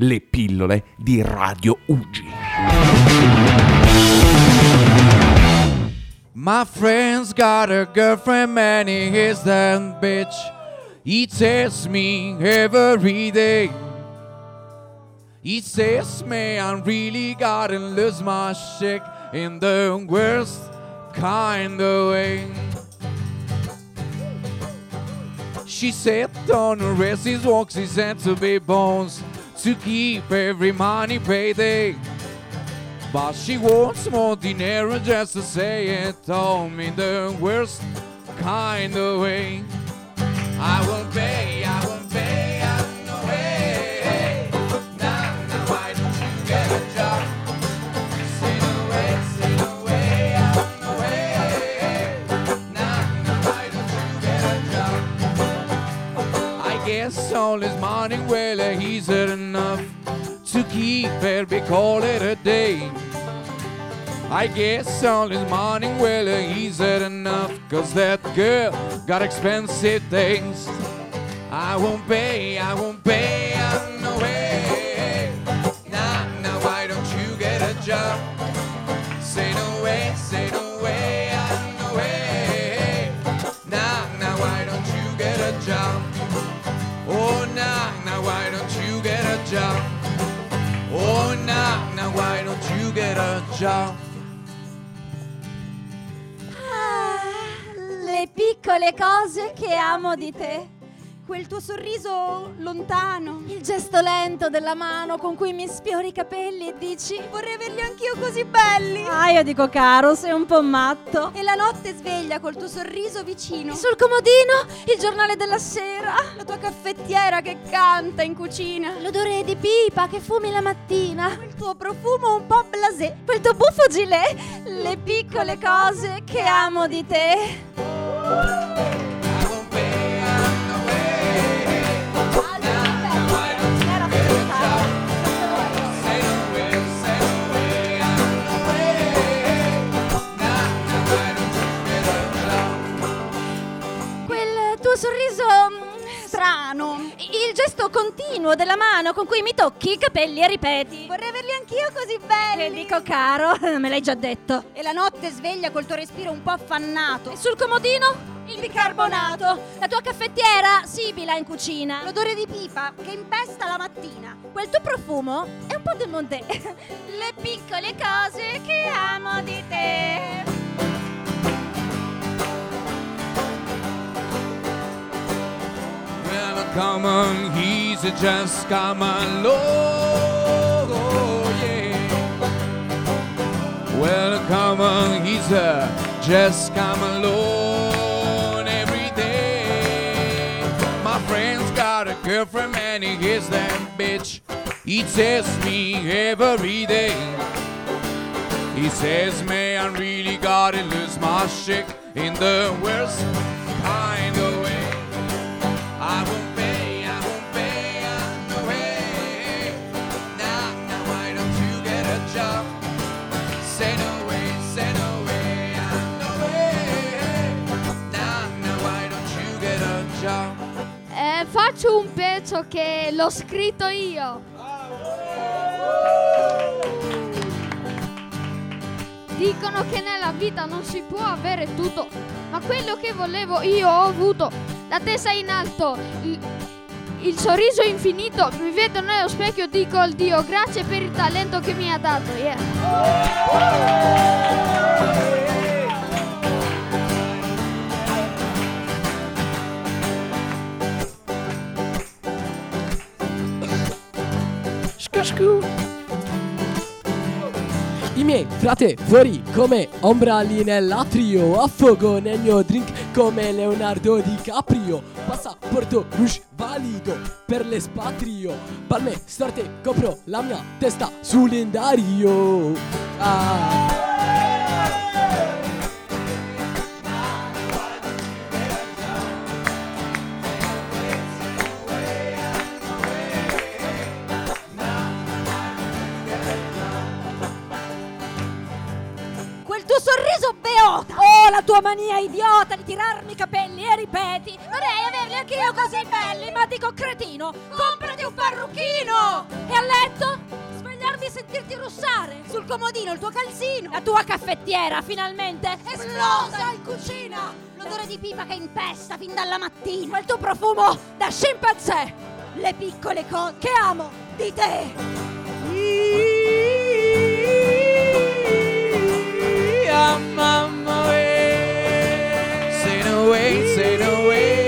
le pillole di Radio Ugi. My friend's got a girlfriend and he is that bitch. He tells me every day. He says me I really gotta lose my shit in the worst kind of way. She said on the rest his walks his hands to be bones to keep every money payday. But she wants more dinero just to say it on me the worst kind of way. I won't pay, I won't all his money, well, he's had enough to keep it, we call it a day. I guess all his money, well, he's had enough, cause that girl got expensive things. I won't pay, I won't pay, I'm no way. Job? Ah, le piccole cose che amo di te. Quel tuo sorriso lontano. Il gesto lento della mano con cui mi sfiori i capelli e dici vorrei averli anch'io così belli. Ah, io dico caro, sei un po' matto. E la notte sveglia col tuo sorriso vicino. Sul comodino, il giornale della sera. La tua caffettiera che canta in cucina. L'odore di pipa che fumi la mattina. Il tuo profumo un po' blasé. Quel tuo buffo gilet. Le piccole cose che amo di te. Gesto continuo della mano con cui mi tocchi i capelli e ripeti. Vorrei averli anch'io così belli. E dico caro, me l'hai già detto. E la notte sveglia col tuo respiro un po' affannato. E sul comodino? Il bicarbonato. La tua caffettiera sibila in cucina. L'odore di pipa che impesta la mattina. Quel tuo profumo è un po' demodé. Le piccole cose che amo di te. Come on, he's a just come along, oh, yeah. Well, come on, he's a just come along every day. My friend's got a girlfriend and he is that bitch. He tests me every day. He says, man, I really gotta lose my shit in the worst kind of way. I won't Eh, faccio un pezzo che l'ho scritto io. Dicono che nella vita non si può avere tutto, ma quello che volevo io ho avuto. La testa in alto, il, il sorriso infinito, mi vedo nello specchio dico al Dio grazie per il talento che mi ha dato. yeah. I miei frate fuori come ombra lì nell'atrio Affogo nel mio drink come Leonardo DiCaprio. Passaporto rouge valido per l'espatrio. Palme storte copro la mia testa sull'indario. Ah. Tuo sorriso beota! Oh, la tua mania idiota di tirarmi i capelli e ripeti Vorrei averli anch'io così belli, ma dico cretino Comprati un parrucchino! E a indossare sul comodino il tuo calzino, la tua caffettiera finalmente esplosa in cucina, l'odore di pipa che impesta fin dalla mattina, il tuo profumo da scimpanzé, le piccole cose che amo di te. saints ain't away.